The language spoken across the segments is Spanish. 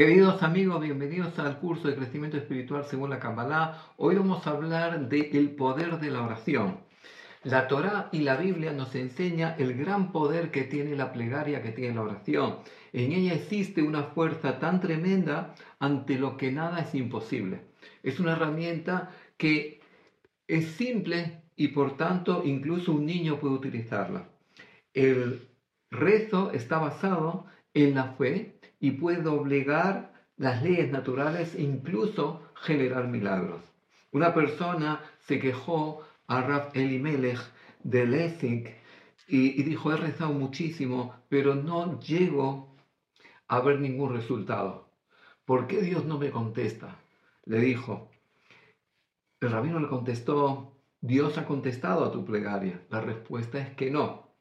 Queridos amigos, bienvenidos al curso de crecimiento espiritual según la Kabbalah. Hoy vamos a hablar del poder de la oración. La Torá y la Biblia nos enseña el gran poder que tiene la plegaria, que tiene la oración. En ella existe una fuerza tan tremenda ante lo que nada es imposible. Es una herramienta que es simple y por tanto incluso un niño puede utilizarla. El rezo está basado en la fe y puede obligar las leyes naturales e incluso generar milagros. Una persona se quejó a Raf Elimelech de Lessig y, y dijo, he rezado muchísimo, pero no llego a ver ningún resultado. ¿Por qué Dios no me contesta? Le dijo. El rabino le contestó, Dios ha contestado a tu plegaria. La respuesta es que no.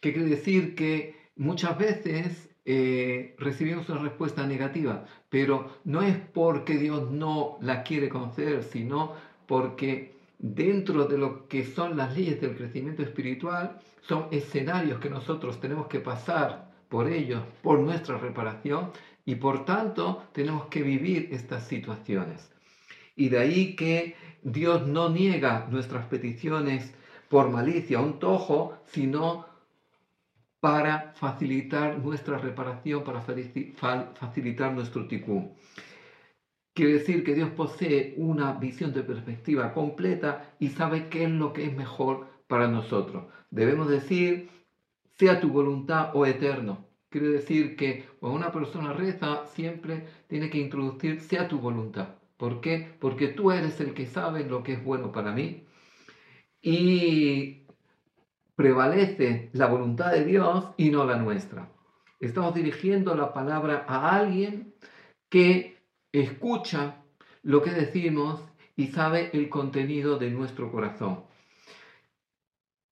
¿Qué quiere decir? Que muchas veces eh, recibimos una respuesta negativa, pero no es porque Dios no la quiere conceder, sino porque dentro de lo que son las leyes del crecimiento espiritual, son escenarios que nosotros tenemos que pasar por ellos, por nuestra reparación, y por tanto tenemos que vivir estas situaciones. Y de ahí que Dios no niega nuestras peticiones por malicia, un tojo, sino para facilitar nuestra reparación, para facilitar nuestro tikkun. Quiere decir que Dios posee una visión de perspectiva completa y sabe qué es lo que es mejor para nosotros. Debemos decir, sea tu voluntad o oh eterno. Quiere decir que cuando una persona reza, siempre tiene que introducir, sea tu voluntad. ¿Por qué? Porque tú eres el que sabe lo que es bueno para mí. Y prevalece la voluntad de Dios y no la nuestra. Estamos dirigiendo la palabra a alguien que escucha lo que decimos y sabe el contenido de nuestro corazón.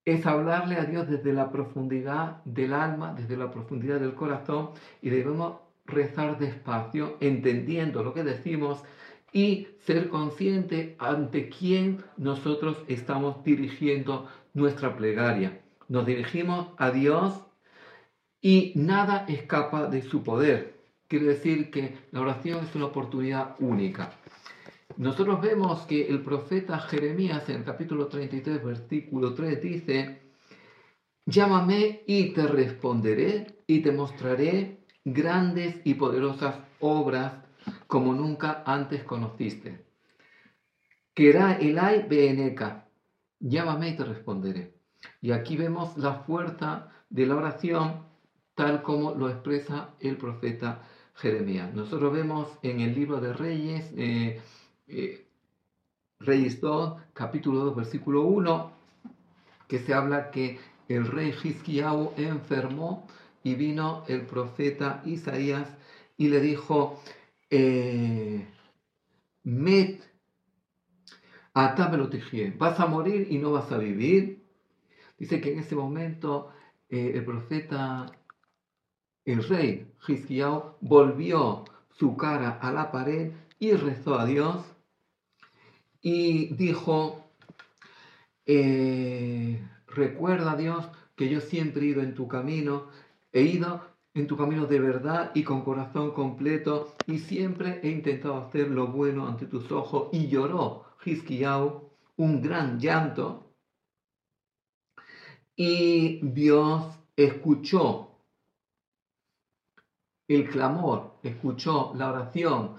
Es hablarle a Dios desde la profundidad del alma, desde la profundidad del corazón y debemos rezar despacio, entendiendo lo que decimos y ser consciente ante quién nosotros estamos dirigiendo nuestra plegaria. Nos dirigimos a Dios y nada escapa de su poder. Quiere decir que la oración es una oportunidad única. Nosotros vemos que el profeta Jeremías en el capítulo 33, versículo 3 dice, llámame y te responderé y te mostraré grandes y poderosas obras como nunca antes conociste. Querá Elai Beeneka, llámame y te responderé. Y aquí vemos la fuerza de la oración tal como lo expresa el profeta Jeremías. Nosotros vemos en el libro de Reyes, eh, eh, Reyes 2, capítulo 2, versículo 1, que se habla que el rey Hizkiyahu enfermó y vino el profeta Isaías y le dijo, eh, Met, vas a morir y no vas a vivir. Dice que en ese momento eh, el profeta, el rey Hizkiyahu, volvió su cara a la pared y rezó a Dios y dijo, eh, recuerda Dios que yo siempre he ido en tu camino, he ido en tu camino de verdad y con corazón completo. Y siempre he intentado hacer lo bueno ante tus ojos. Y lloró Hizkiyahu un gran llanto. Y Dios escuchó el clamor, escuchó la oración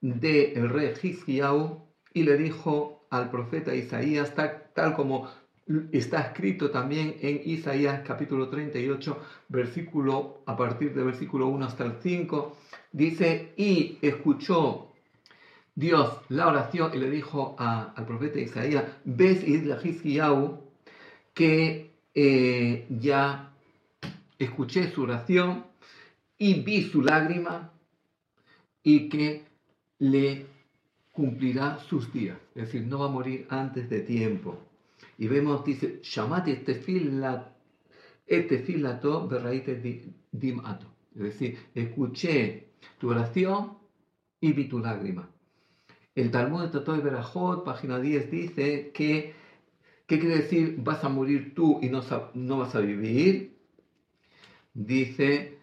del rey Hizkiyahu y le dijo al profeta Isaías, tal, como está escrito también en Isaías capítulo 38, versículo, a partir del versículo 1 hasta el 5, dice, y escuchó Dios la oración y le dijo al profeta Isaías, ves que eh, ya escuché su oración y vi su lágrima y que le cumplirá sus días, es decir, no va a morir antes de tiempo. Y vemos, dice, llamate este este filato dimato. Es decir, escuché tu oración y vi tu lágrima. El Talmud de Tatoy Berajot, página 10, dice que, ¿qué quiere decir vas a morir tú y no, no vas a vivir? Dice,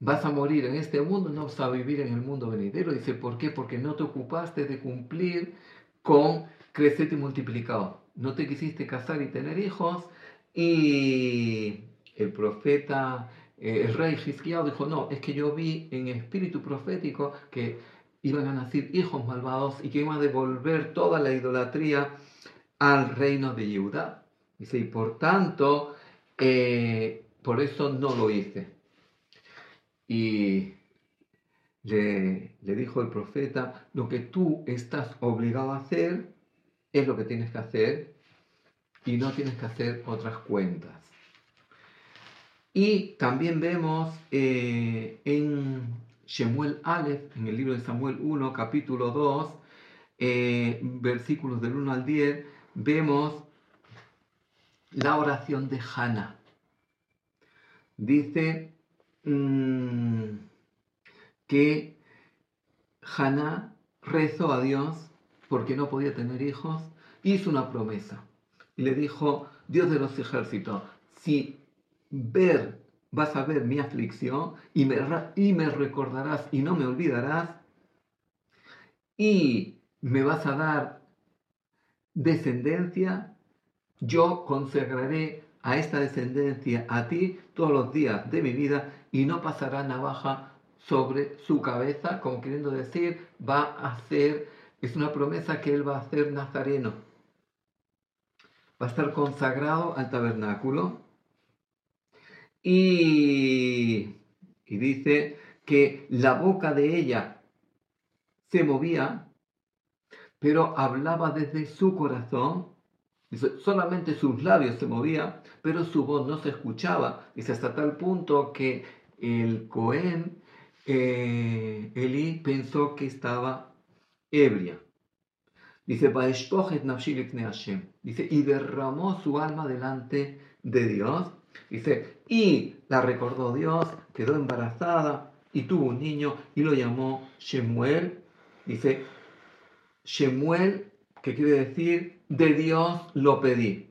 vas a morir en este mundo, no vas a vivir en el mundo venidero. Dice, ¿por qué? Porque no te ocupaste de cumplir con crecer y multiplicado. No te quisiste casar y tener hijos y el profeta, eh, el rey Gisquiao dijo, no, es que yo vi en espíritu profético que iban a nacer hijos malvados y que iban a devolver toda la idolatría al reino de Judá. Dice, y por tanto, eh, por eso no lo hice. Y le, le, dijo el profeta, lo que tú estás obligado a hacer es lo que tienes que hacer y no tienes que hacer otras cuentas. Y también vemos eh, en Shemuel Aleph, en el libro de Samuel 1, capítulo 2, eh, versículos del 1 al 10, vemos la oración de Hannah. Dice mm, que Hannah rezó a Dios porque no podía tener hijos, hizo una promesa. Y le dijo, Dios de los ejércitos, si ver vas a ver mi aflicción y me, y me recordarás y no me olvidarás y me vas a dar descendencia, yo consagraré a esta descendencia a ti todos los días de mi vida y no pasará navaja sobre su cabeza, como queriendo decir, va a ser, es una promesa que él va a hacer nazareno, va a estar consagrado al tabernáculo y, dice que la boca de ella se movía, pero hablaba desde su corazón. Solamente sus labios se movían, pero su voz no se escuchaba. Dice, hasta tal punto que el Cohen, eh, Eli, pensó que estaba ebria. Dice, dice, y derramó su alma delante de Dios. Dice, y la recordó Dios, quedó embarazada y tuvo un niño y lo llamó Shemuel. Dice, Shemuel, que quiere decir, de Dios lo pedí.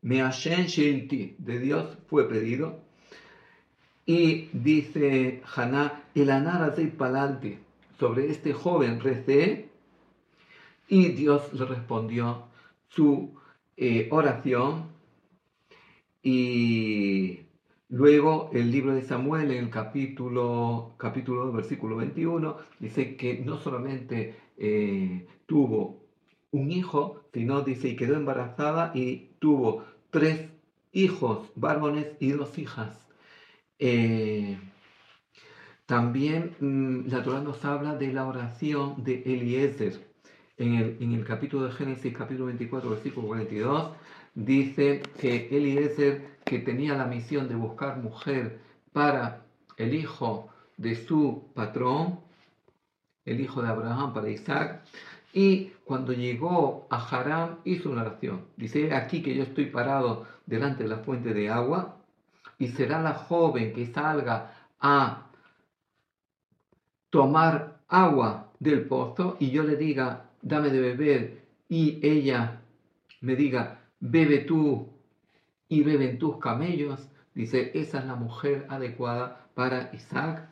Me Shelti, de Dios fue pedido. Y dice Haná, el anara de Palalti, sobre este joven recé, y Dios le respondió su eh, oración y luego el libro de Samuel en el capítulo, capítulo 2, versículo 21, dice que no solamente eh, tuvo un hijo, sino dice y quedó embarazada y tuvo tres hijos varones y dos hijas. Eh, también mm, la Torah nos habla de la oración de Eliezer. En el, en el capítulo de Génesis, capítulo 24, versículo 42, dice que Eliezer, que tenía la misión de buscar mujer para el hijo de su patrón, el hijo de Abraham para Isaac, y cuando llegó a Haram hizo una oración. Dice, aquí que yo estoy parado delante de la fuente de agua, y será la joven que salga a tomar agua del pozo, y yo le diga, dame de beber, y ella me diga, bebe tú y beben tus camellos. Dice, esa es la mujer adecuada para Isaac.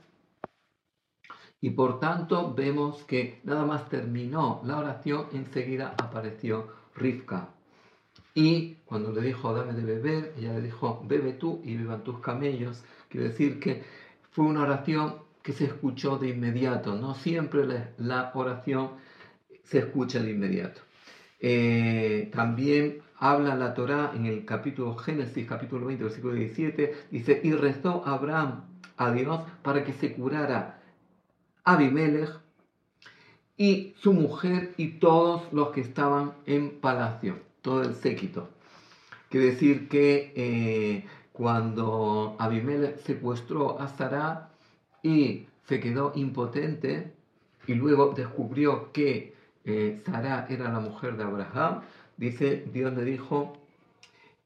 Y por tanto vemos que nada más terminó la oración, enseguida apareció Rivka. Y cuando le dijo, dame de beber, ella le dijo, bebe tú y beban tus camellos. Quiere decir que fue una oración que se escuchó de inmediato. No siempre la, oración se escucha de inmediato. Eh, también habla la Torá en el capítulo Génesis, capítulo 20, versículo 17, dice, y rezó Abraham a Dios para que se curara Abimelech y su mujer y todos los que estaban en palacio, todo el séquito. Quiere decir que eh, cuando Abimelech secuestró a Sara y se quedó impotente y luego descubrió que eh, Sara era la mujer de Abraham, dice, Dios le dijo,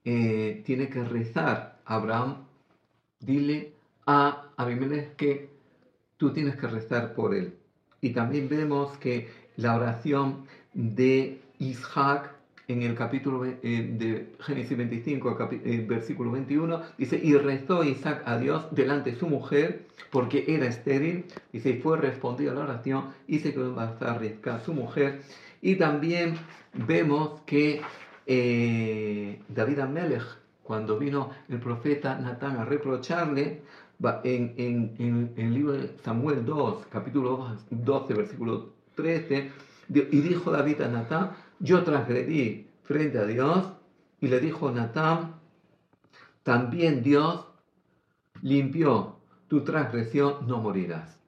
eh, tiene que rezar Abraham, dile a Abimelech que tú tienes que rezar por él. Y también vemos que la oración de Isaac en el capítulo eh, de Génesis 25, eh, versículo 21, dice, y rezó Isaac a Dios delante de su mujer, porque era estéril, dice, y fue respondido a la oración, y se quedó embarazada su mujer. Y también vemos que eh, David Amelech, cuando vino el profeta Natán a reprocharle, en, en, en, el libro de Samuel 2, capítulo 12, versículo 13, y dijo David a Natán, yo transgredí frente a Dios, y le dijo Natán, también Dios limpió tu transgresión, no morirás.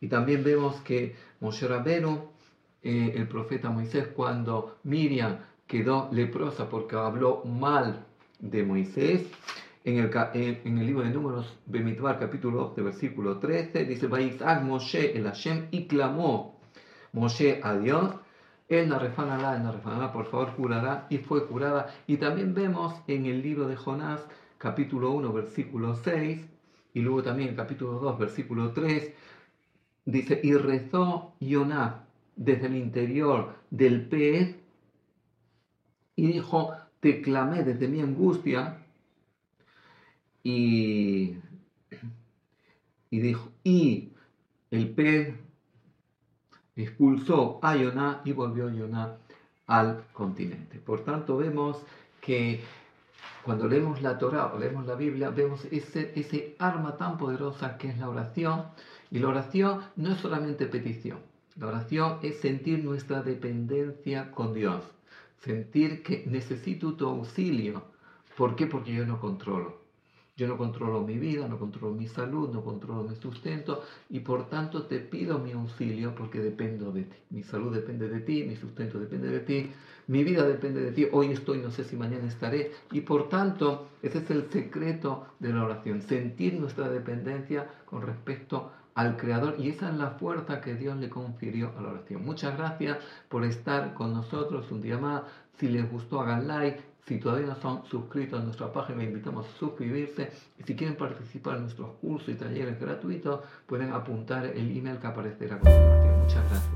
Y también vemos que Moshe Rabenu, eh, el profeta Moisés, cuando Miriam quedó leprosa porque habló mal de Moisés, en el, en, el libro de Números, Bemitbar, capítulo 2, versículo 13, dice, Moshe el Hashem, y clamó Moshe a Dios, él la refanará, él por favor, curará, y fue curada. Y también vemos en el libro de Jonás, capítulo 1, versículo 6, y luego también capítulo 2, versículo 3, dice, y rezó Yoná desde el interior del pez, y dijo, te clamé desde mi angustia, y, y dijo, y el pez expulsó a Yoná y volvió Yoná al continente. Por tanto, vemos que cuando leemos la Torah o leemos la Biblia, vemos ese, ese arma tan poderosa que es la oración. Y la oración no es solamente petición. La oración es sentir nuestra dependencia con Dios. Sentir que necesito tu auxilio. ¿Por qué? Porque yo no controlo. Yo no controlo mi vida, no controlo mi salud, no controlo mi sustento y por tanto te pido mi auxilio porque dependo de ti. Mi salud depende de ti, mi sustento depende de ti, mi vida depende de ti. Hoy estoy, no sé si mañana estaré. Y por tanto, ese es el secreto de la oración, sentir nuestra dependencia con respecto al Creador y esa es la fuerza que Dios le confirió a la oración. Muchas gracias por estar con nosotros un día más. Si les gustó, hagan like. Si todavía no son suscritos a nuestra página, invitamos a suscribirse. Y si quieren participar en nuestros cursos y talleres gratuitos, pueden apuntar el email que aparecerá a continuación. Muchas gracias.